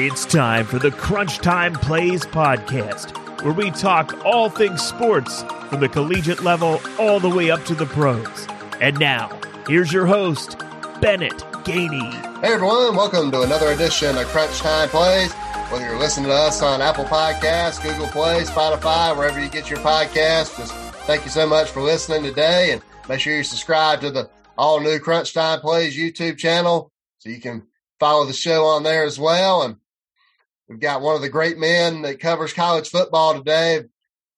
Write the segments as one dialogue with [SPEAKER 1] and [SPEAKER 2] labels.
[SPEAKER 1] It's time for the Crunch Time Plays podcast, where we talk all things sports from the collegiate level all the way up to the pros. And now, here's your host, Bennett Gainey.
[SPEAKER 2] Hey everyone, welcome to another edition of Crunch Time Plays. Whether you're listening to us on Apple Podcasts, Google Play, Spotify, wherever you get your podcasts, just thank you so much for listening today. And make sure you subscribe to the all new Crunch Time Plays YouTube channel so you can follow the show on there as well. And We've got one of the great men that covers college football today,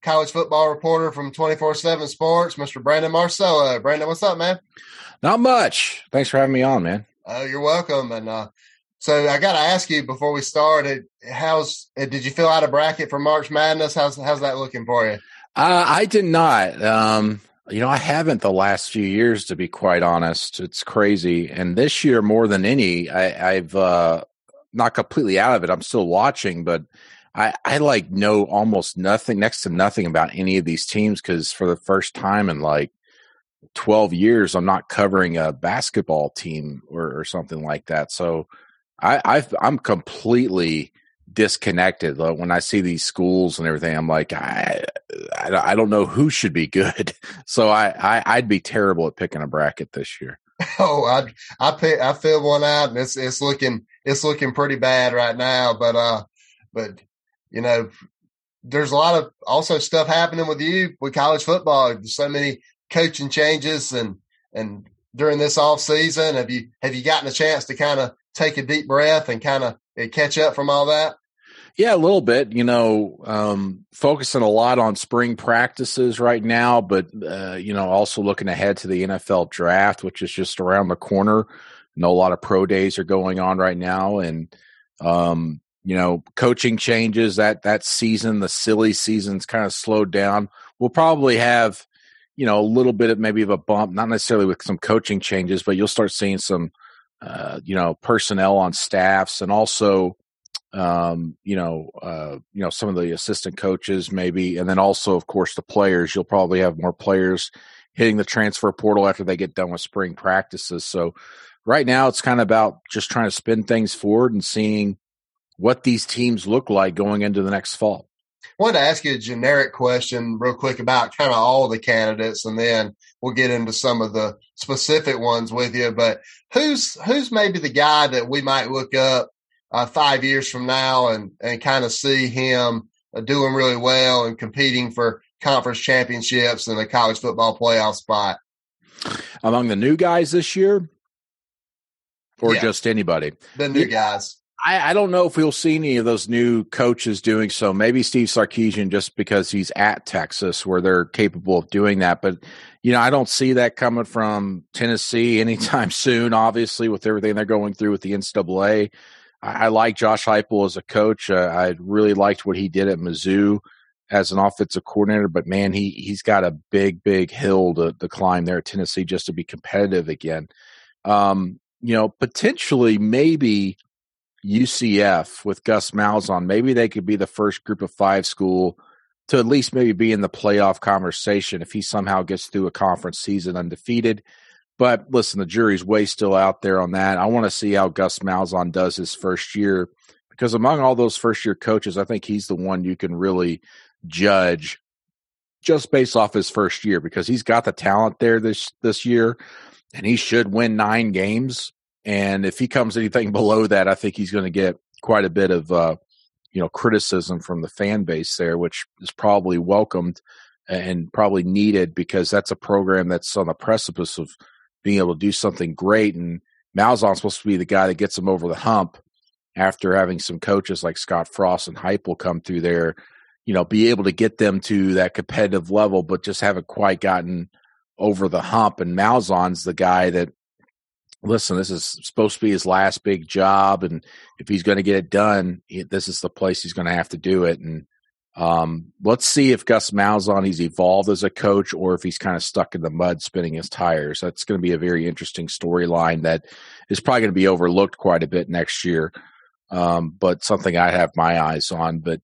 [SPEAKER 2] college football reporter from 24 7 Sports, Mr. Brandon Marcello. Brandon, what's up, man?
[SPEAKER 3] Not much. Thanks for having me on, man.
[SPEAKER 2] Oh, you're welcome. And uh, so I got to ask you before we started, how's did you fill out a bracket for March Madness? How's how's that looking for you?
[SPEAKER 3] Uh, I did not. Um, you know, I haven't the last few years, to be quite honest. It's crazy, and this year more than any, I, have uh, not completely out of it. I'm still watching, but I, I like know almost nothing, next to nothing about any of these teams because for the first time in like 12 years, I'm not covering a basketball team or, or something like that. So I, I've, I'm completely disconnected. when I see these schools and everything, I'm like, I, I, I don't know who should be good. So I, I, I'd be terrible at picking a bracket this year.
[SPEAKER 2] Oh, I I pick, I filled one out and it's it's looking it's looking pretty bad right now. But uh, but you know, there's a lot of also stuff happening with you with college football. There's so many coaching changes and and during this off season, have you have you gotten a chance to kind of take a deep breath and kind of catch up from all that?
[SPEAKER 3] Yeah, a little bit. You know, um, focusing a lot on spring practices right now, but uh, you know, also looking ahead to the NFL draft, which is just around the corner. Know, a lot of pro days are going on right now, and um, you know, coaching changes. That that season, the silly season's kind of slowed down. We'll probably have, you know, a little bit of maybe of a bump, not necessarily with some coaching changes, but you'll start seeing some, uh, you know, personnel on staffs, and also um, you know, uh, you know, some of the assistant coaches maybe, and then also, of course, the players. You'll probably have more players hitting the transfer portal after they get done with spring practices. So right now, it's kind of about just trying to spin things forward and seeing what these teams look like going into the next fall.
[SPEAKER 2] I wanted to ask you a generic question real quick about kind of all the candidates, and then we'll get into some of the specific ones with you. But who's who's maybe the guy that we might look up uh, five years from now and, and kind of see him uh, doing really well and competing for conference championships and a college football playoff spot.
[SPEAKER 3] Among the new guys this year, or yeah. just anybody?
[SPEAKER 2] The new guys.
[SPEAKER 3] I, I, don't know if we'll see any of those new coaches doing so. Maybe Steve Sarkisian, just because he's at Texas, where they're capable of doing that. But you know, I don't see that coming from Tennessee anytime soon. Obviously, with everything they're going through with the NCAA, I, I like Josh Heupel as a coach. Uh, I really liked what he did at Mizzou as an offensive coordinator, but man, he he's got a big, big hill to, to climb there at Tennessee just to be competitive again. Um, you know, potentially maybe UCF with Gus Malzahn, maybe they could be the first group of five school to at least maybe be in the playoff conversation if he somehow gets through a conference season undefeated. But listen, the jury's way still out there on that. I want to see how Gus Malzahn does his first year because among all those first year coaches, I think he's the one you can really judge just based off his first year because he's got the talent there this this year and he should win nine games. And if he comes anything below that, I think he's going to get quite a bit of uh, you know criticism from the fan base there, which is probably welcomed and probably needed because that's a program that's on the precipice of being able to do something great. And Malzahn's supposed to be the guy that gets them over the hump after having some coaches like Scott Frost and Heupel come through there, you know, be able to get them to that competitive level, but just haven't quite gotten over the hump. And Malzahn's the guy that, listen, this is supposed to be his last big job. And if he's going to get it done, this is the place he's going to have to do it. And um, let's see if Gus Malzahn he's evolved as a coach or if he's kind of stuck in the mud spinning his tires. That's going to be a very interesting storyline that is probably going to be overlooked quite a bit next year. Um, but something I have my eyes on. But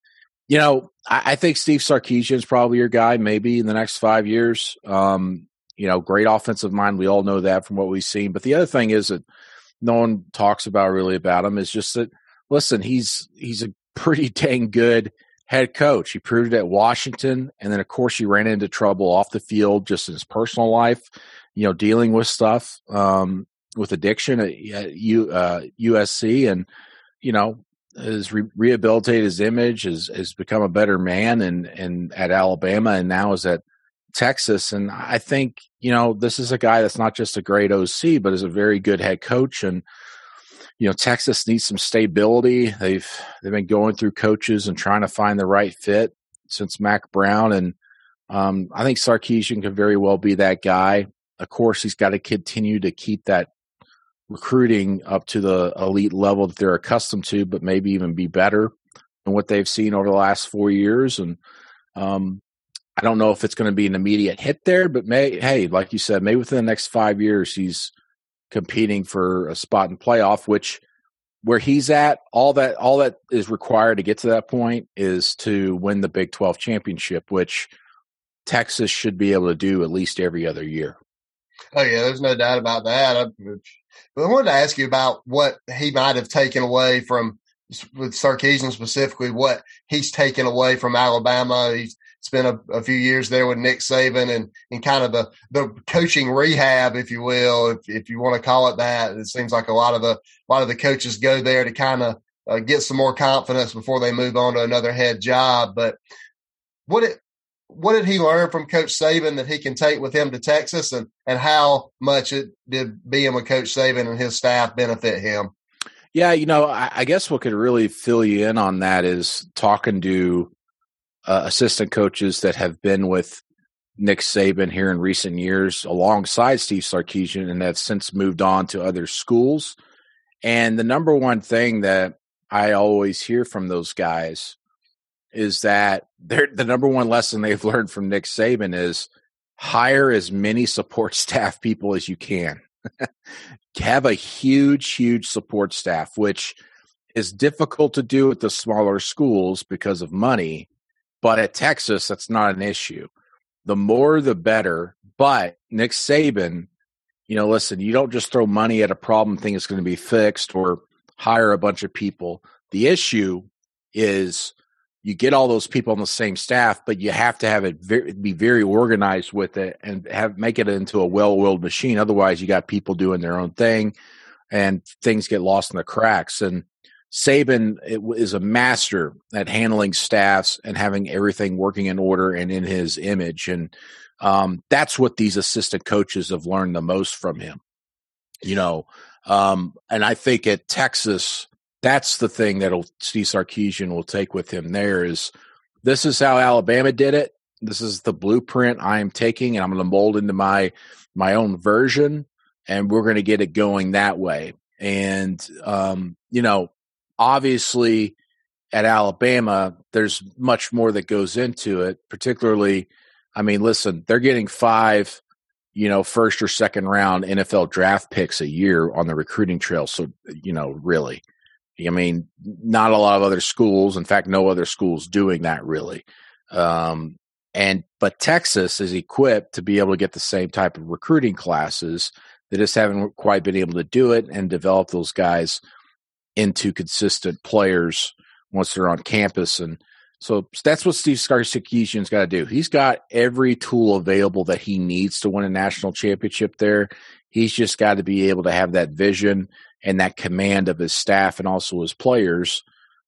[SPEAKER 3] you know, I, I think Steve Sarkisian is probably your guy, maybe in the next five years. Um, you know, great offensive mind. We all know that from what we've seen. But the other thing is that no one talks about really about him is just that listen, he's he's a pretty dang good head coach. He proved it at Washington, and then of course he ran into trouble off the field, just in his personal life. You know, dealing with stuff um, with addiction at, at U, uh, USC, and you know has re- rehabilitated his image, has has become a better man, and and at Alabama, and now is at Texas. And I think you know this is a guy that's not just a great OC, but is a very good head coach. And you know Texas needs some stability. They've they've been going through coaches and trying to find the right fit since Mack Brown, and um, I think Sarkisian can very well be that guy. Of course, he's got to continue to keep that recruiting up to the elite level that they're accustomed to, but maybe even be better than what they've seen over the last four years. And um, I don't know if it's going to be an immediate hit there, but may hey, like you said, maybe within the next five years he's competing for a spot in playoff, which where he's at, all that all that is required to get to that point is to win the Big Twelve championship, which Texas should be able to do at least every other year.
[SPEAKER 2] Oh yeah, there's no doubt about that. I, but I wanted to ask you about what he might have taken away from with Sarkisian specifically, what he's taken away from Alabama. He's spent a, a, few years there with Nick Saban and, and kind of the, the coaching rehab, if you will, if, if you want to call it that. It seems like a lot of the a lot of the coaches go there to kind of uh, get some more confidence before they move on to another head job. But what it what did he learn from Coach Saban that he can take with him to Texas, and and how much it did being with Coach Saban and his staff benefit him?
[SPEAKER 3] Yeah, you know, I, I guess what could really fill you in on that is talking to uh, assistant coaches that have been with Nick Saban here in recent years, alongside Steve Sarkisian, and have since moved on to other schools. And the number one thing that I always hear from those guys is that they're, the number one lesson they've learned from Nick Saban is hire as many support staff people as you can. Have a huge, huge support staff, which is difficult to do at the smaller schools because of money. But at Texas, that's not an issue. The more, the better. But Nick Saban, you know, listen, you don't just throw money at a problem, think it's going to be fixed, or hire a bunch of people. The issue is you get all those people on the same staff, but you have to have it very, be very organized with it and have make it into a well-oiled machine. Otherwise, you got people doing their own thing, and things get lost in the cracks. And Saban is a master at handling staffs and having everything working in order and in his image, and um, that's what these assistant coaches have learned the most from him. You know, um, and I think at Texas that's the thing that Steve Sarkisian will take with him there is this is how Alabama did it. This is the blueprint I am taking and I'm going to mold into my my own version and we're going to get it going that way. And um, you know, obviously at Alabama there's much more that goes into it, particularly I mean, listen, they're getting 5 you know, first or second round NFL draft picks a year on the recruiting trail. So, you know, really, I mean, not a lot of other schools. In fact, no other schools doing that really. Um, and but Texas is equipped to be able to get the same type of recruiting classes. They just haven't quite been able to do it and develop those guys into consistent players once they're on campus. And so that's what Steve Sarkisian's got to do. He's got every tool available that he needs to win a national championship there. He's just got to be able to have that vision and that command of his staff and also his players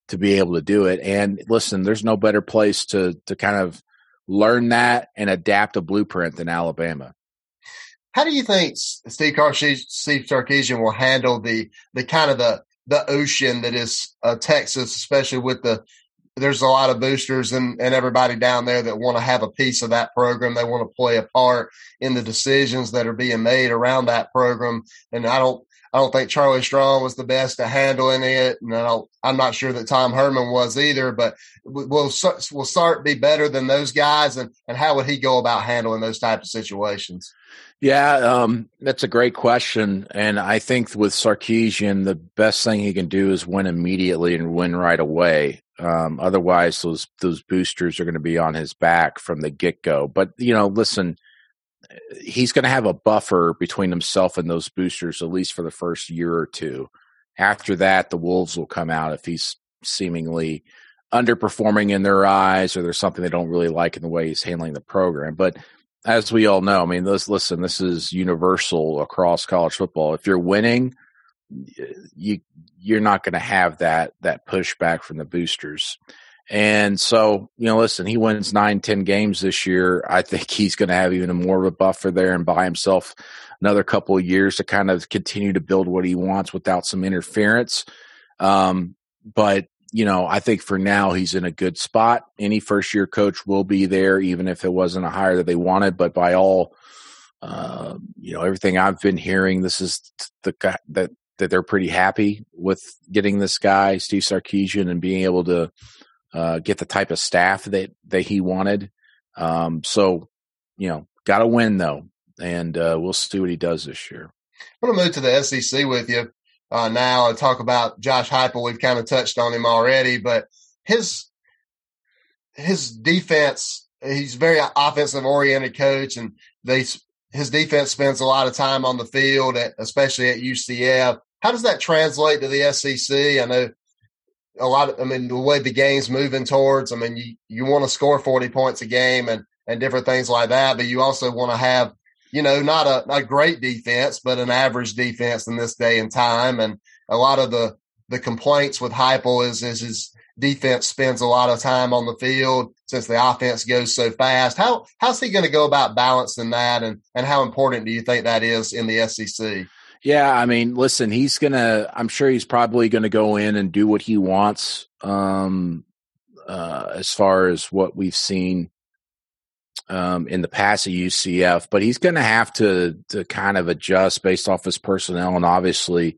[SPEAKER 3] to be able to do it. And listen, there's no better place to to kind of learn that and adapt a blueprint than Alabama.
[SPEAKER 2] How do you think Steve Sarkisian will handle the the kind of the the ocean that is uh, Texas, especially with the there's a lot of boosters and, and everybody down there that want to have a piece of that program. They want to play a part in the decisions that are being made around that program. And I don't I don't think Charlie Strong was the best at handling it, and I I'm not sure that Tom Herman was either. But will will Sark be better than those guys, and and how would he go about handling those types of situations?
[SPEAKER 3] Yeah, um, that's a great question, and I think with Sarkisian, the best thing he can do is win immediately and win right away. Um, otherwise, those those boosters are going to be on his back from the get go. But you know, listen he's going to have a buffer between himself and those boosters at least for the first year or two after that, the Wolves will come out if he's seemingly underperforming in their eyes or there's something they don't really like in the way he's handling the program. But as we all know, I mean, this, listen, this is universal across college football. If you're winning, you you're not going to have that that pushback from the boosters. And so, you know, listen, he wins nine, ten games this year. I think he's going to have even more of a buffer there and buy himself another couple of years to kind of continue to build what he wants without some interference. Um, but you know, I think for now he's in a good spot. Any first year coach will be there, even if it wasn't a hire that they wanted. But by all, uh, you know, everything I've been hearing, this is the guy that that they're pretty happy with getting this guy, Steve Sarkisian, and being able to uh, get the type of staff that that he wanted. Um, so, you know, got to win though, and uh, we'll see what he does this year.
[SPEAKER 2] I'm going to move to the SEC with you uh, now and talk about Josh Heupel. We've kind of touched on him already, but his his defense. He's very offensive oriented coach, and they his defense spends a lot of time on the field, especially at UCF. How does that translate to the SEC? I know a lot of, I mean, the way the game's moving towards, I mean, you, you want to score 40 points a game and, and different things like that, but you also want to have, you know, not a, a great defense, but an average defense in this day and time. And a lot of the, the complaints with Heupel is, is his defense spends a lot of time on the field since the offense goes so fast. How, how's he going to go about balancing that? And, and how important do you think that is in the SEC?
[SPEAKER 3] Yeah, I mean, listen, he's gonna. I'm sure he's probably gonna go in and do what he wants. Um, uh, as far as what we've seen um, in the past at UCF, but he's to have to to kind of adjust based off his personnel and obviously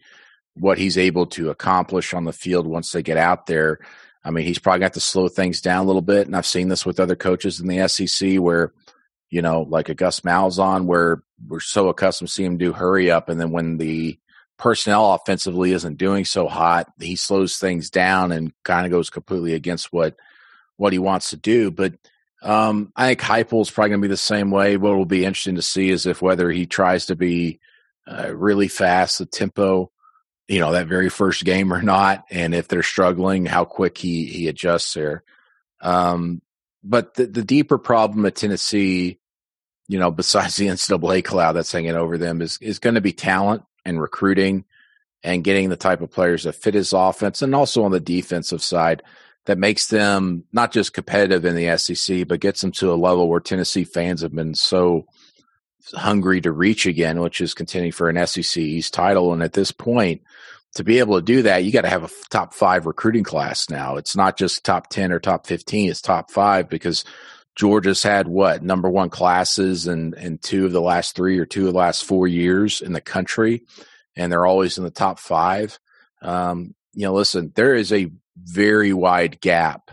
[SPEAKER 3] what he's able to accomplish on the field once they get out there. I mean, he's probably got to slow things down a little bit, and I've seen this with other coaches in the SEC where you know, like a Gus Malzahn, where we're so accustomed to seeing him do hurry up, and then when the personnel offensively isn't doing so hot, he slows things down and kind of goes completely against what what he wants to do. But um, I think Heupel is probably going to be the same way. What will be interesting to see is if whether he tries to be uh, really fast, the tempo, you know, that very first game or not, and if they're struggling, how quick he he adjusts there. Um, but the, the deeper problem at Tennessee you know, besides the NCAA cloud that's hanging over them, is is going to be talent and recruiting and getting the type of players that fit his offense, and also on the defensive side that makes them not just competitive in the SEC, but gets them to a level where Tennessee fans have been so hungry to reach again, which is contending for an SEC East title. And at this point, to be able to do that, you got to have a top five recruiting class now. It's not just top 10 or top 15, it's top five because Georgia's had what number one classes and in two of the last three or two of the last four years in the country, and they're always in the top five. Um, you know, listen, there is a very wide gap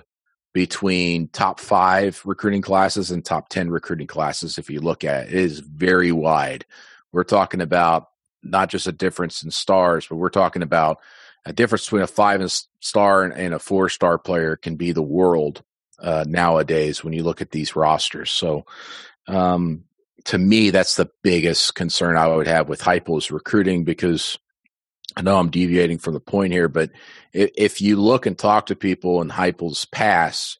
[SPEAKER 3] between top five recruiting classes and top 10 recruiting classes. If you look at it, it is very wide. We're talking about not just a difference in stars, but we're talking about a difference between a five star and a four star player can be the world uh, nowadays when you look at these rosters. So, um, to me, that's the biggest concern I would have with is recruiting because I know I'm deviating from the point here, but if, if you look and talk to people in Heupel's past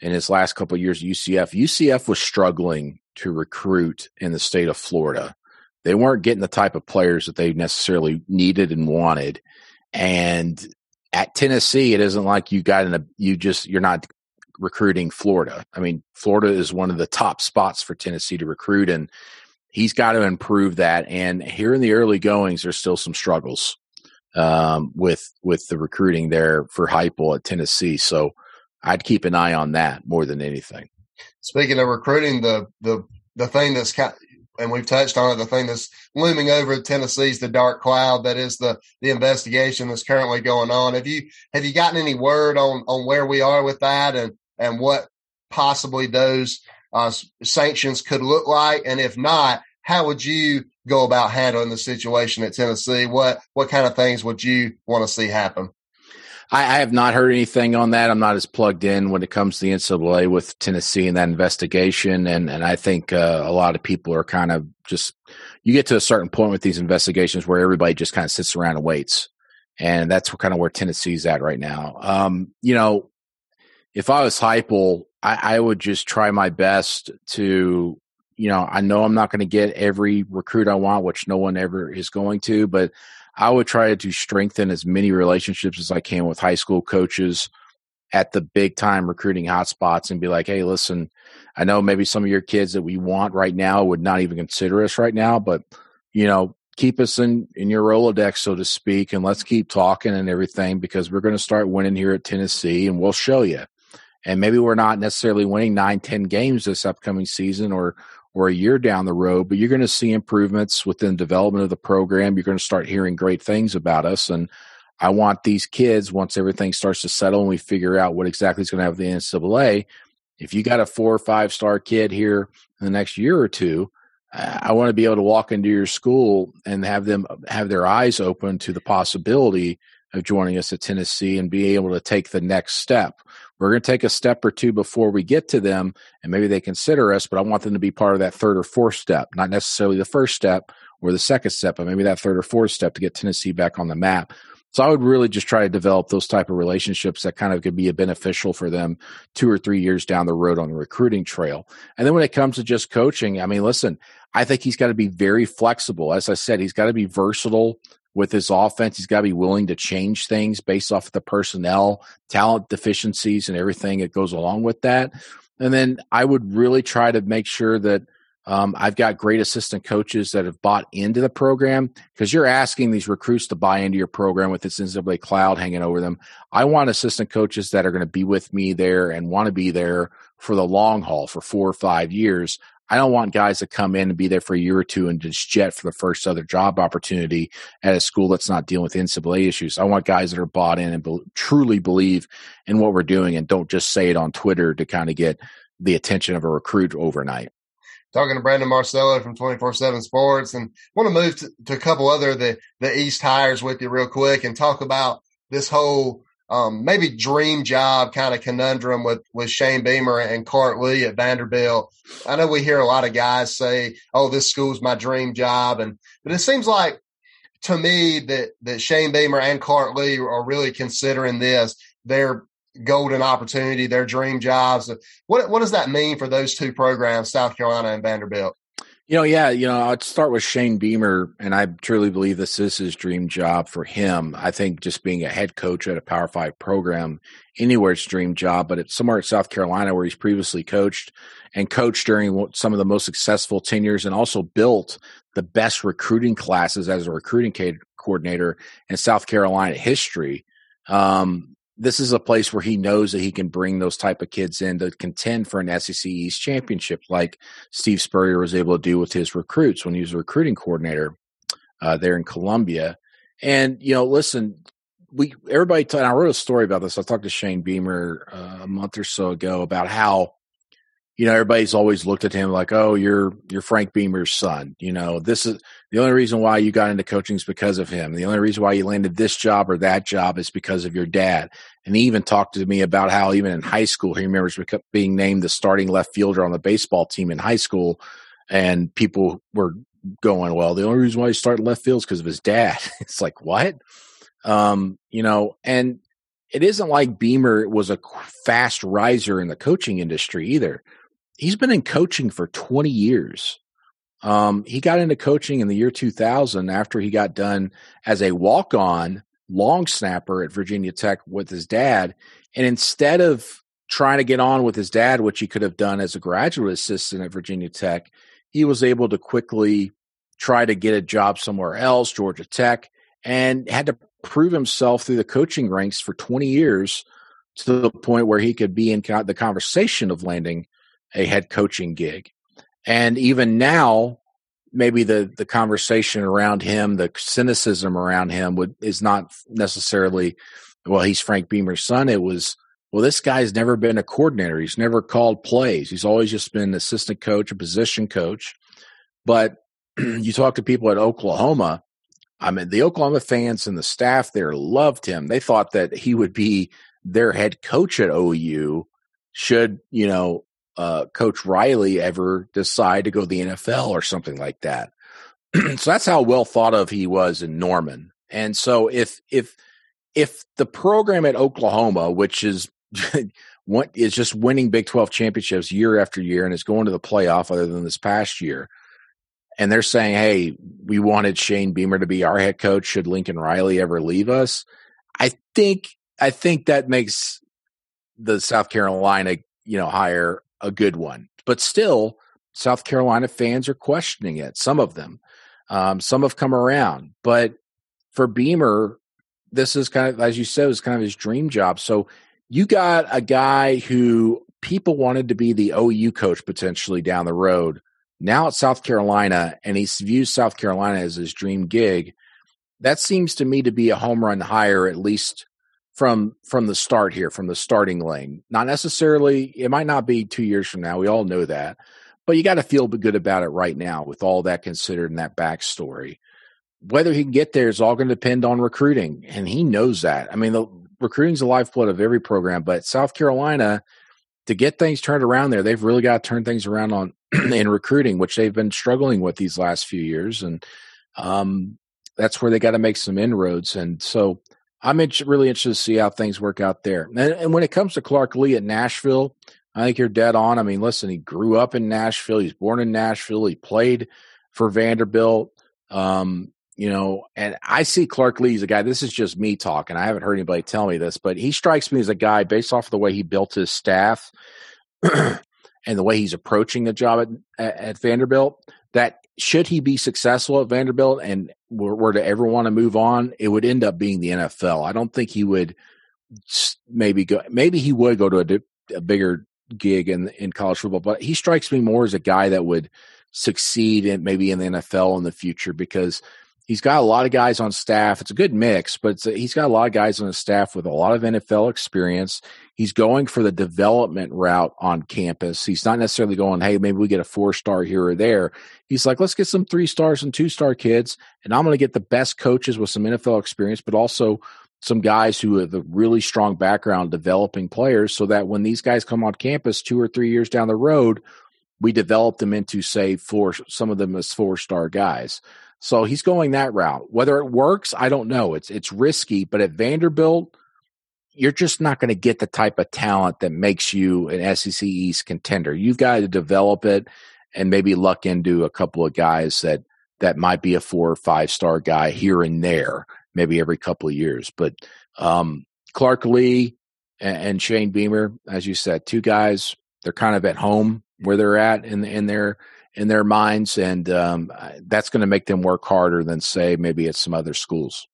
[SPEAKER 3] in his last couple years at UCF, UCF was struggling to recruit in the state of Florida. They weren't getting the type of players that they necessarily needed and wanted. And at Tennessee, it isn't like you got in a you just you're not recruiting Florida. I mean, Florida is one of the top spots for Tennessee to recruit, and he's got to improve that. And here in the early goings, there's still some struggles um, with with the recruiting there for Heupel at Tennessee. So I'd keep an eye on that more than anything.
[SPEAKER 2] Speaking of recruiting, the the the thing that's kind and we've touched on it. The thing that's looming over Tennessee's the dark cloud that is the the investigation that's currently going on. Have you have you gotten any word on on where we are with that and and what possibly those uh, sanctions could look like? And if not, how would you go about handling the situation at Tennessee? What what kind of things would you want to see happen?
[SPEAKER 3] I, I, have not heard anything on that. I'm not as plugged in when it comes to the NCAA with Tennessee and that investigation, and and I think uh, a lot of people are kind of just you get to a certain point with these investigations where everybody just kind of sits around and waits and that's kind of where Tennessee's at right now. Um, you know, if I was Heupel, I, I would just try my best to, you know, I know I'm not going to get every recruit I want, which no one ever is going to, but I would try to strengthen as many relationships as I can with high school coaches at the big time recruiting hotspots and be like, hey, listen, I know maybe some of your kids that we want right now would not even consider us right now, but you know, keep us in in your Rolodex, so to speak, and let's keep talking and everything because we're going to start winning here at Tennessee, and we'll show you. And maybe we're not necessarily winning nine, ten games this upcoming season or or a year down the road, but you're going to see improvements within development of the program. You're going to start hearing great things about us, and I want these kids once everything starts to settle and we figure out what exactly is going to have the NCAA. If you got a four or five star kid here in the next year or two, I want to be able to walk into your school and have them have their eyes open to the possibility of joining us at Tennessee and be able to take the next step. We're going to take a step or two before we get to them, and maybe they consider us, but I want them to be part of that third or fourth step, not necessarily the first step or the second step, but maybe that third or fourth step to get Tennessee back on the map. So I would really just try to develop those type of relationships that kind of could be a beneficial for them two or three years down the road on the recruiting trail. And then when it comes to just coaching, I mean, listen, I think he's got to be very flexible. As I said, he's got to be versatile with his offense. He's got to be willing to change things based off of the personnel, talent deficiencies, and everything that goes along with that. And then I would really try to make sure that um, I've got great assistant coaches that have bought into the program because you're asking these recruits to buy into your program with this NCAA cloud hanging over them. I want assistant coaches that are going to be with me there and want to be there for the long haul for four or five years. I don't want guys to come in and be there for a year or two and just jet for the first other job opportunity at a school that's not dealing with NCAA issues. I want guys that are bought in and be- truly believe in what we're doing and don't just say it on Twitter to kind of get the attention of a recruit overnight
[SPEAKER 2] talking to Brandon Marcello from 24-7 Sports and want to move to, to, a couple other the, the East hires with you real quick and talk about this whole um, maybe dream job kind of conundrum with, with Shane Beamer and Clark Lea at Vanderbilt. I know we hear a lot of guys say, oh, this school's my dream job. And, but it seems like to me that, that Shane Beamer and Clark Lea are really considering this their golden opportunity, their dream jobs. What what does that mean for those two programs, South Carolina and Vanderbilt?
[SPEAKER 3] You know, yeah, you know, I'd start with Shane Beamer, and I truly believe this is his dream job for him. I think just being a head coach at a Power Five program, anywhere it's dream job, but it's somewhere at South Carolina where he's previously coached and coached during some of the most successful tenures and also built the best recruiting classes as a recruiting coordinator in South Carolina history. Um, this is a place where he knows that he can bring those type of kids in to contend for an SEC East championship, like Steve Spurrier was able to do with his recruits when he was a recruiting coordinator uh, there in Columbia. And you know, listen, we everybody. I wrote a story about this. I talked to Shane Beamer uh, a month or so ago about how you know, everybody's always looked at him like, "Oh, you're you're Frank Beamer's son." You know, this is the only reason why you got into coaching is because of him. The only reason why you landed this job or that job is because of your dad. And he even talked to me about how even in high school he remembers being named the starting left fielder on the baseball team in high school, and people were going, "Well, the only reason why he started left field is because of his dad." it's like what, um, you know, and it isn't like Beamer was a fast riser in the coaching industry either he's been in coaching for 20 years. Um, he got into coaching in the year 2000 after he got done as a walk on long snapper at Virginia Tech with his dad. And instead of trying to get on with his dad, which he could have done as a graduate assistant at Virginia Tech, he was able to quickly try to get a job somewhere else, Georgia Tech, and had to prove himself through the coaching ranks for 20 years to the point where he could be in the conversation of landing a head coaching gig. And even now, maybe the the conversation around him, the cynicism around him would is not necessarily well, he's Frank Beamer's son. It was well, this guy's never been a coordinator. He's never called plays. He's always just been an assistant coach, a position coach. But you talk to people at Oklahoma, I mean, the Oklahoma fans and the staff there loved him. They thought that he would be their head coach at OU should, you know, uh, Coach Riley ever decide to go to the NFL or something like that. so that's how well thought of he was in Norman. And so if if if the program at Oklahoma, which is what is just winning Big 12 championships year after year and is going to the playoff other than this past year, and they're saying, "Hey, we wanted Shane Beamer to be our head coach should Lincoln Riley ever leave us." I think I think that makes the South Carolina, you know, hire a good one. But still, South Carolina fans are questioning it. Some of them, um, some have come around. But for Beamer, this is kind of, as you said, was kind of his dream job. So you got a guy who people wanted to be the OU coach potentially down the road. Now at South Carolina, and he views South Carolina as his dream gig. That seems to me to be a home run hire, at least from from the start here, from the starting lane. Not necessarily, it might not be two years from now. We all know that, but you got to feel good about it right now with all that considered in that backstory. Whether he can get there is all going to depend on recruiting, and he knows that. I mean, the recruiting's the lifeblood of every program, but South Carolina to get things turned around there, they've really got to turn things around on in recruiting, which they've been struggling with these last few years, and um, that's where they got to make some inroads. And so I'm really interested to see how things work out there. And, and, when it comes to Clark Lea at Nashville, I think you're dead on. I mean, listen, he grew up in Nashville. He's born in Nashville. He played for Vanderbilt. Um, you know, and I see Clark Lea as a guy. This is just me talking. I haven't heard anybody tell me this, but he strikes me as a guy based off of the way he built his staff and the way he's approaching the job at, at, at Vanderbilt. That should he be successful at Vanderbilt and were, were to ever want to move on, it would end up being the NFL. I don't think he would maybe go. Maybe he would go to a, a bigger gig in in college football, but he strikes me more as a guy that would succeed in maybe in the NFL in the future because he's got a lot of guys on staff. It's a good mix, but he's got a lot of guys on his staff with a lot of NFL experience. He's going for the development route on campus. He's not necessarily going, hey, maybe we get a four star here or there. He's like, let's get some three stars and two star kids, and I'm going to get the best coaches with some NFL experience, but also some guys who have a really strong background developing players so that when these guys come on campus two or three years down the road, we develop them into, say, four, some of them as four star guys. So he's going that route. Whether it works, I don't know. It's it's risky, but at Vanderbilt, you're just not going to get the type of talent that makes you an SEC East contender. You've got to develop it and maybe luck into a couple of guys that that might be a four or five star guy here and there, maybe every couple of years. But um, Clark Lea and, and Shane Beamer, as you said, two guys, they're kind of at home where they're at in in their in their minds, and um, that's going to make them work harder than say maybe at some other schools.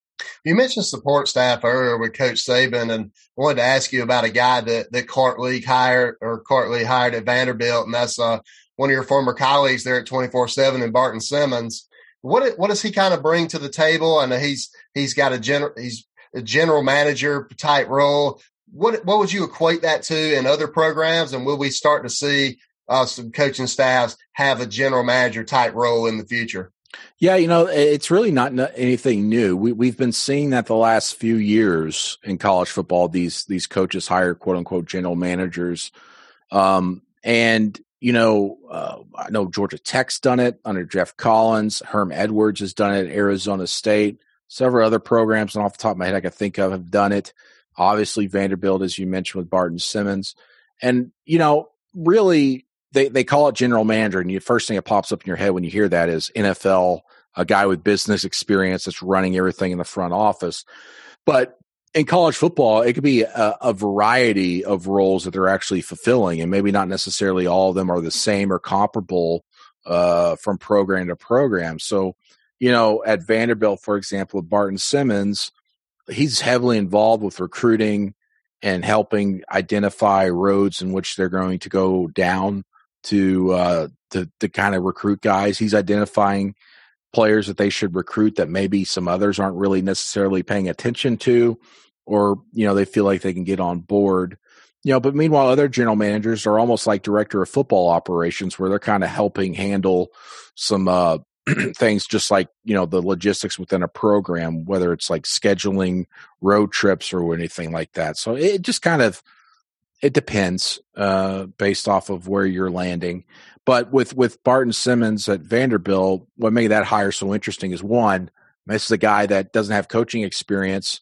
[SPEAKER 2] You mentioned support staff earlier with Coach Saban, and I wanted to ask you about a guy that that Clark Lea hired or Clark Lea hired at Vanderbilt, and that's uh, one of your former colleagues there at twenty four seven, and Barton Simmons. What what does he kind of bring to the table? And he's he's got a general he's a general manager type role. What what would you equate that to in other programs? And will we start to see uh, some coaching staffs have a general manager type role in the future.
[SPEAKER 3] Yeah, you know, it's really not anything new. We, we've been seeing that the last few years in college football. These these coaches hire quote unquote general managers, um, and you know, uh, I know Georgia Tech's done it under Geoff Collins. Herm Edwards has done it at Arizona State. Several other programs, and off the top of my head, I can think of have done it. Obviously, Vanderbilt, as you mentioned, with Barton Simmons, and you know, really, they they call it general manager, and the first thing that pops up in your head when you hear that is NFL, a guy with business experience that's running everything in the front office. But in college football, it could be a, a, variety of roles that they're actually fulfilling, and maybe not necessarily all of them are the same or comparable uh, from program to program. So, you know, at Vanderbilt, for example, Barton Simmons, he's heavily involved with recruiting and helping identify roads in which they're going to go down to uh, to to kind of recruit guys. He's identifying players that they should recruit that maybe some others aren't really necessarily paying attention to, or you know they feel like they can get on board. You know, but meanwhile, other general managers are almost like director of football operations, where they're kind of helping handle some uh, things, just like you know the logistics within a program, whether it's like scheduling road trips or anything like that. So it just kind of it depends uh, based off of where you're landing. But with with Barton Simmons at Vanderbilt, what made that hire so interesting is one, this is a guy that doesn't have coaching experience.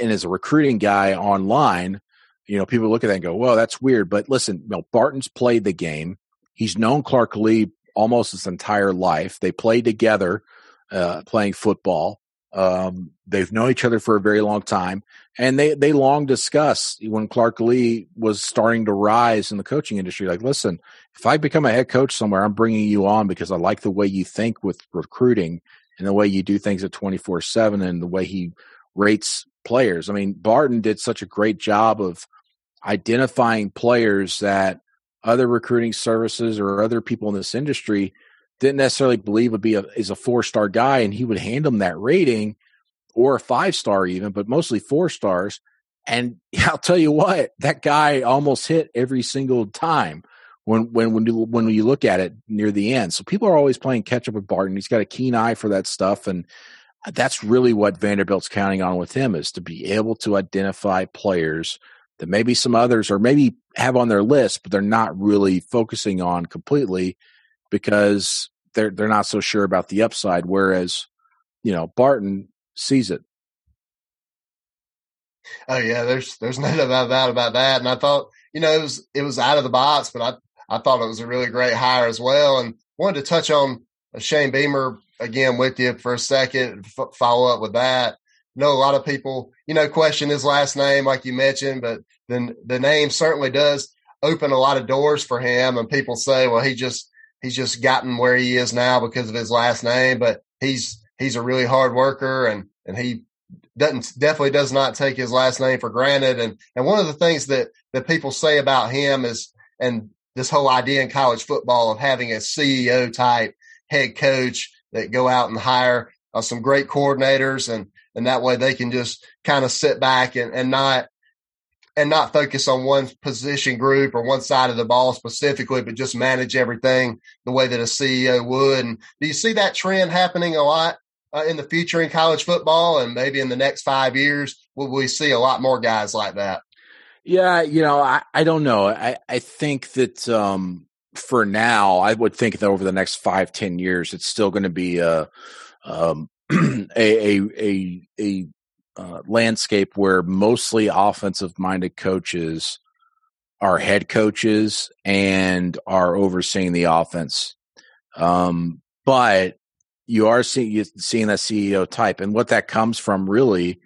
[SPEAKER 3] and as a recruiting guy online, you know, people look at that and go, "Well, that's weird." But listen, you know, Barton's played the game. He's known Clark Lea almost his entire life. They played together, uh, playing football. Um, they've known each other for a very long time, and they they long discuss when Clark Lea was starting to rise in the coaching industry. Like, listen, if I become a head coach somewhere, I'm bringing you on because I like the way you think with recruiting and the way you do things at twenty four seven and the way he rates players. I mean, Barton did such a great job of identifying players that other recruiting services or other people in this industry didn't necessarily believe would be a is a four star guy, and he would hand them that rating or a five star even, but mostly four stars. And I'll tell you what, that guy almost hit every single time when when when you, when you look at it near the end. So people are always playing catch up with Barton. He's got a keen eye for that stuff, and that's really what Vanderbilt's counting on with him is to be able to identify players that maybe some others or maybe have on their list, but they're not really focusing on completely because they're they're not so sure about the upside. Whereas, you know, Barton sees it.
[SPEAKER 2] Oh yeah, there's there's no doubt about that. And I thought, you know, it was it was out of the box, but I I thought it was a really great hire as well. And wanted to touch on uh, Shane Beamer again with you for a second, f- follow up with that know a lot of people, you know, question his last name, like you mentioned, but then the name certainly does open a lot of doors for him. And people say, well, he just, he's just gotten where he is now because of his last name, but he's, he's a really hard worker and, and he doesn't, definitely does not take his last name for granted. And, and one of the things that, that people say about him is, and this whole idea in college football of having a CEO type head coach that go out and hire uh, some great coordinators and and that way they can just kind of sit back and, and not and not focus on one position group or one side of the ball specifically, but just manage everything the way that a CEO would. And do you see that trend happening a lot uh, in the future in college football? And maybe in the next five years, will we see a lot more guys like that?
[SPEAKER 3] Yeah, you know, I, I don't know. I, I think that um, for now, I would think that over the next five, ten years, it's still going to be a, um, a a a, a uh, landscape where mostly offensive minded coaches are head coaches and are overseeing the offense. Um, but you are seeing that CEO type, and what that comes from really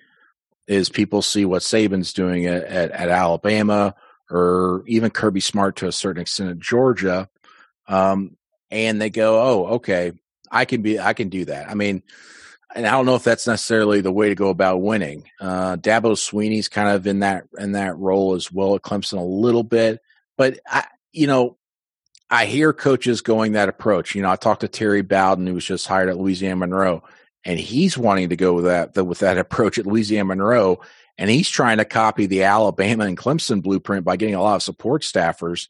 [SPEAKER 3] is people see what Saban's doing at, at, at Alabama or even Kirby Smart to a certain extent at Georgia, um, and they go, "Oh, okay, I can be, I can do that." I mean, and I don't know if that's necessarily the way to go about winning. Uh, Dabo Swinney's kind of in that in that role as well at Clemson a little bit, but I, you know, I hear coaches going that approach. You know, I talked to Terry Bowden, who was just hired at Louisiana Monroe, and he's wanting to go with that the, with that approach at Louisiana Monroe, and he's trying to copy the Alabama and Clemson blueprint by getting a lot of support staffers.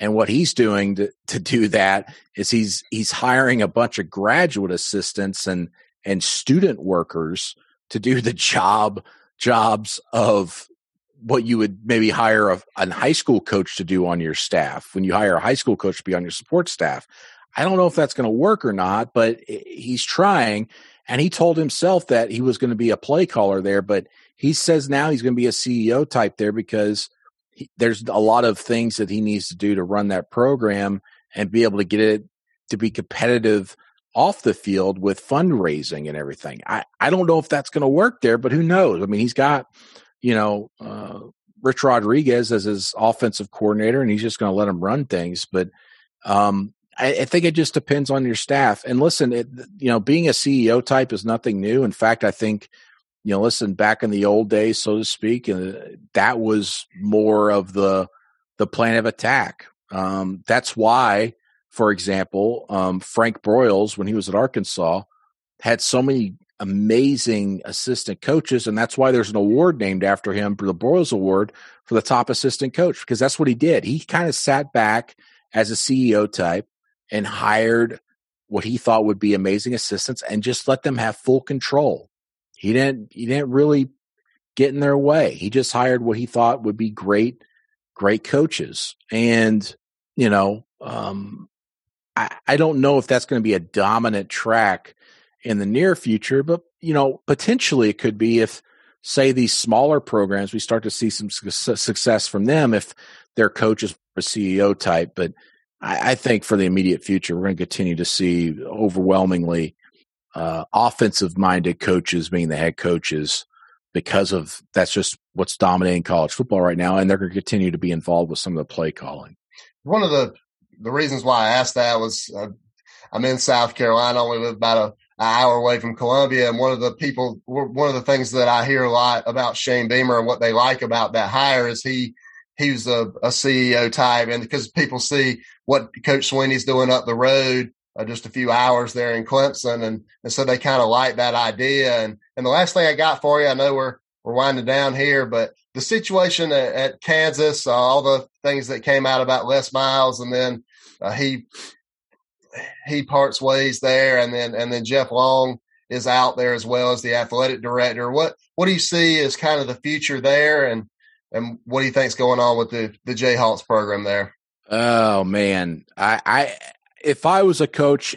[SPEAKER 3] And what he's doing to, to do that is he's he's hiring a bunch of graduate assistants and and student workers to do the job jobs of what you would maybe hire a, a high school coach to do on your staff when you hire a high school coach to be on your support staff. I don't know if that's going to work or not, but he's trying. And he told himself that he was going to be a play caller there, but he says now he's going to be a CEO type there because he, there's a lot of things that he needs to do to run that program and be able to get it to be competitive off the field with fundraising and everything. I, I don't know if that's going to work there, but who knows? I mean, he's got, you know, uh, Rich Rodriguez as his offensive coordinator, and he's just going to let him run things. But um, I, I, think it just depends on your staff. And listen, it, you know, being a CEO type is nothing new. In fact, I think, you know, listen, back in the old days, so to speak, and uh, that was more of the the plan of attack. Um, that's why for example, um, Frank Broyles, when he was at Arkansas, had so many amazing assistant coaches, and that's why there's an award named after him, the Broyles Award, for the top assistant coach, because that's what he did. He kind of sat back as a CEO type and hired what he thought would be amazing assistants and just let them have full control. He didn't he didn't really get in their way. He just hired what he thought would be great, great coaches. And, you know, um, I, I don't know if that's going to be a dominant track in the near future, but you know, potentially it could be if say these smaller programs, we start to see some success from them if their coach is a CEO type. But I, I think for the immediate future, we're going to continue to see overwhelmingly uh, offensive minded coaches being the head coaches because of that's just what's dominating college football right now, and they're going to continue to be involved with some of the play calling.
[SPEAKER 2] One of the the reasons why I asked that was uh, I'm in South Carolina, only live about a, an hour away from Columbia, and one of the people, one of the things that I hear a lot about Shane Beamer and what they like about that hire is he he's a, a CEO type, and because people see what Coach Swinney's doing up the road. Uh, just a few hours there in Clemson, and, and so they kind of like that idea. And and the last thing I got for you, I know we're we're winding down here, but the situation at, at Kansas, uh, all the things that came out about Les Miles, and then uh, he he parts ways there, and then and then Jeff Long is out there as well as the athletic director. What what do you see as kind of the future there, and and what do you think's going on with the the Jayhawks program there?
[SPEAKER 3] Oh man, I, I if I was a coach,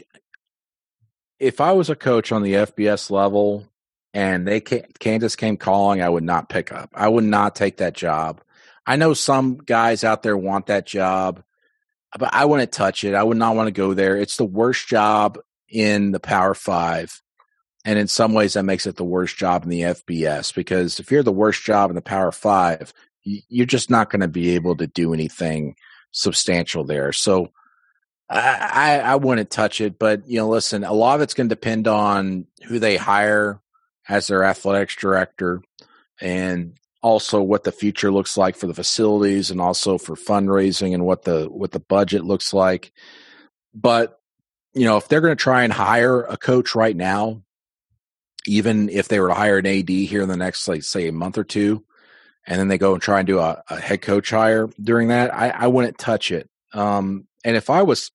[SPEAKER 3] if I was a coach on the FBS level, and they came, Kansas came calling, I would not pick up. I would not take that job. I know some guys out there want that job, but I wouldn't touch it. I would not want to go there. It's the worst job in the Power Five. And in some ways, that makes it the worst job in the FBS because if you're the worst job in the Power Five, you're just not going to be able to do anything substantial there. So I, I, I wouldn't touch it. But, you know, listen, a lot of it's going to depend on who they hire as their athletics director and also what the future looks like for the facilities and also for fundraising and what the what the budget looks like. But you know if they're going to try and hire a coach right now even if they were to hire an ad here in the next like say a month or two and then they go and try and do a, a head coach hire during that I, I wouldn't touch it. Um, and if i was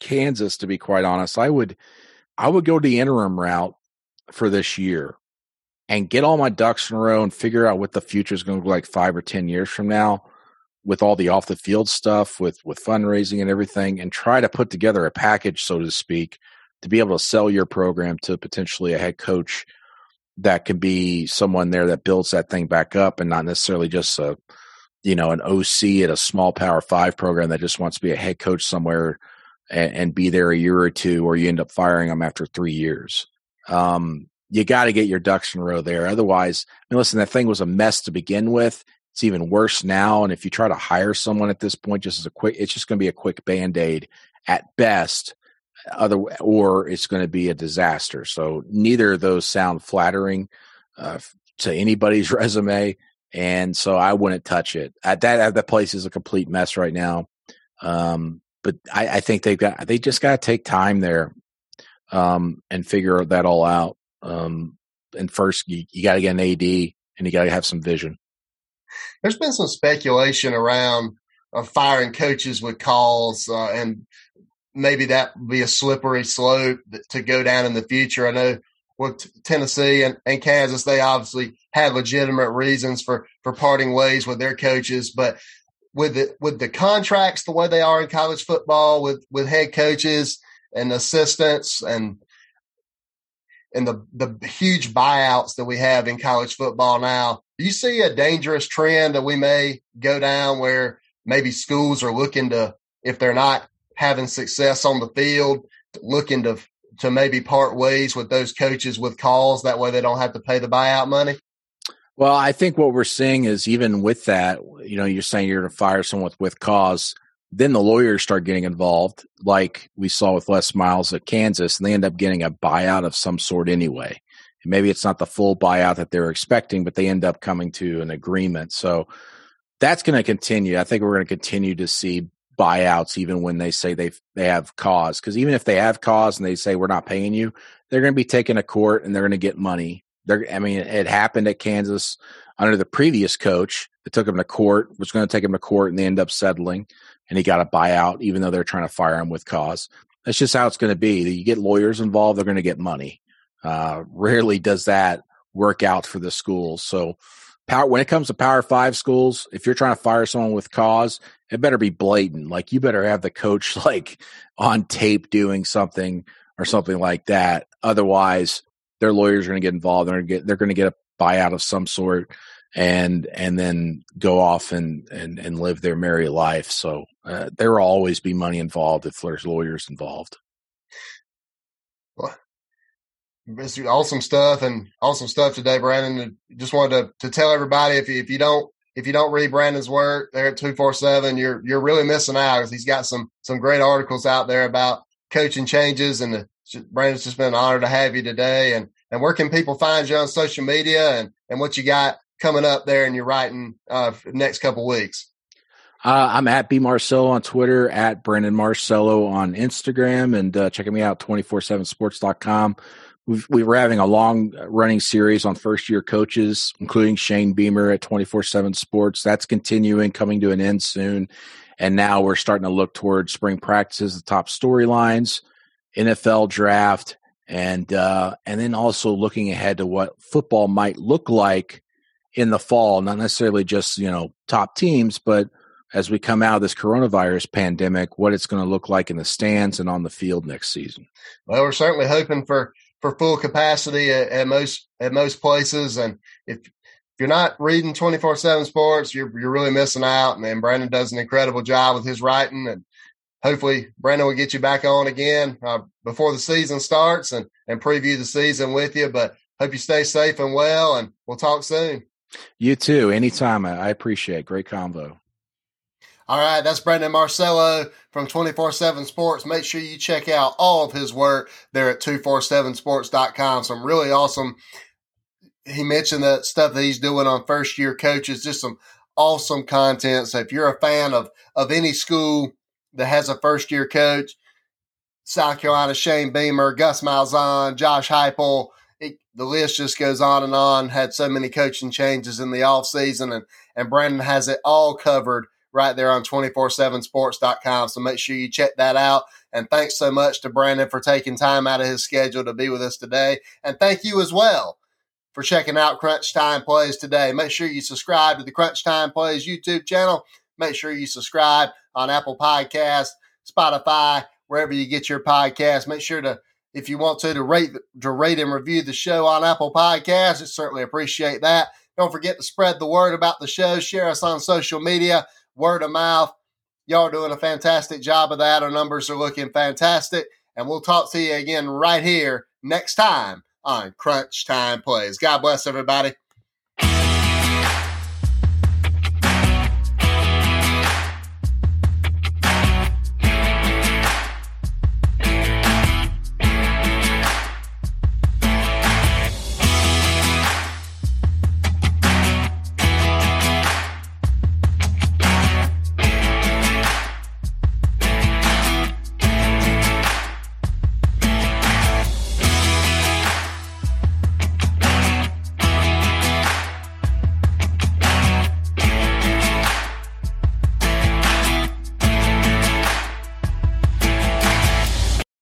[SPEAKER 3] kansas to be quite honest i would i would go the interim route for this year and get all my ducks in a row and figure out what the future is going to look like five or ten years from now with all the off the field stuff with with fundraising and everything and try to put together a package so to speak to be able to sell your program to potentially a head coach that can be someone there that builds that thing back up and not necessarily just a you know an OC at a small power 5 program that just wants to be a head coach somewhere and, and be there a year or two or you end up firing them after 3 years. Um, you got to get your ducks in a row there. Otherwise, I mean, listen, that thing was a mess to begin with. It's even worse now. And if you try to hire someone at this point, just as a quick, it's just going to be a quick band aid at best. Other or it's going to be a disaster. So neither of those sound flattering uh, to anybody's resume, and so I wouldn't touch it. At that, that place is a complete mess right now. Um, but I, I think they've got they just got to take time there um, and figure that all out. Um, and first, you, you got to get an AD and you got to have some vision.
[SPEAKER 2] There's been some speculation around uh, firing coaches with calls, uh, and maybe that would be a slippery slope to go down in the future. I know with Tennessee and, and Kansas, they obviously had legitimate reasons for for parting ways with their coaches, but with the with the contracts the way they are in college football, with with head coaches and assistants and and the the huge buyouts that we have in college football now, do you see a dangerous trend that we may go down where maybe schools are looking to, if they're not having success on the field, looking to to maybe part ways with those coaches with calls that way they don't have to pay the buyout money?
[SPEAKER 3] Well, I think what we're seeing is even with that, you know, you're saying you're going to fire someone with, with cause then the lawyers start getting involved, like we saw with Les Miles at Kansas, and they end up getting a buyout of some sort anyway. And maybe it's not the full buyout that they're expecting, but they end up coming to an agreement. So that's going to continue. I think we're going to continue to see buyouts even when they say they they have cause because even if they have cause and they say we're not paying you they're going to be taken to court and they're going to get money they're i mean it happened at kansas under the previous coach that took them to court was going to take them to court and they end up settling and he got a buyout, even though they're trying to fire him with cause. That's just how it's going to be. You get lawyers involved, they're going to get money. Uh, rarely does that work out for the schools. So, power when it comes to Power Five schools, if you're trying to fire someone with cause, it better be blatant. Like you better have the coach like on tape doing something or something like that. Otherwise, their lawyers are going to get involved. They're going to get they're going to get a buyout of some sort and and then go off and and, and live their merry life. So uh, there will always be money involved if there's lawyers involved.
[SPEAKER 2] Well, awesome stuff and awesome stuff today, Brandon. Just wanted to, to tell everybody if you, if you don't if you don't read Brandon's work there at two four seven, you're you're really missing out because he's got some some great articles out there about coaching changes and Brandon's just been an honor to have you today. And and where can people find you on social media and and what you got coming up there and you're writing uh, next couple weeks?
[SPEAKER 3] Uh, I'm at B Marcello on Twitter, at Brandon Marcello on Instagram, and uh, checking me out 247sports.com. We've, we were having a long running series on first year coaches, including Shane Beamer at 24 7 Sports. That's continuing, coming to an end soon. And now we're starting to look towards spring practices, the top storylines, NFL draft, and uh, and then also looking ahead to what football might look like in the fall, not necessarily just, you know, top teams, but as we come out of this coronavirus pandemic, what it's going to look like in the stands and on the field next season.
[SPEAKER 2] Well, we're certainly hoping for for full capacity at, at most at most places, and if you're not reading 24 7 sports, you're, you're really missing out. And, Brandon does an incredible job with his writing. And hopefully, Brandon will get you back on again uh, before the season starts and, and preview the season with you. But hope you stay safe and well. And we'll talk soon.
[SPEAKER 3] You too. Anytime. I appreciate Great convo.
[SPEAKER 2] All right, that's Brandon Marcello from 24 7 Sports. Make sure you check out all of his work there at 247sports.com. Some really awesome, he mentioned that stuff that he's doing on first year coaches, just some awesome content. So if you're a fan of, of any school that has a first year coach, South Carolina, Shane Beamer, Gus Malzahn, Josh Heupel, the list just goes on and on. Had so many coaching changes in the offseason, and, and Brandon has it all covered right there on 247sports.com. So make sure you check that out. And thanks so much to Brandon for taking time out of his schedule to be with us today. And thank you as well for checking out Crunch Time Plays today. Make sure you subscribe to the Crunch Time Plays YouTube channel. Make sure you subscribe on Apple Podcasts, Spotify, wherever you get your podcast. Make sure to, if you want to, to rate, to rate and review the show on Apple Podcasts. I certainly appreciate that. Don't forget to spread the word about the show. Share us on social media word of mouth. Y'all are doing a fantastic job of that. Our numbers are looking fantastic. And we'll talk to you again right here next time on Crunch Time Plays. God bless everybody.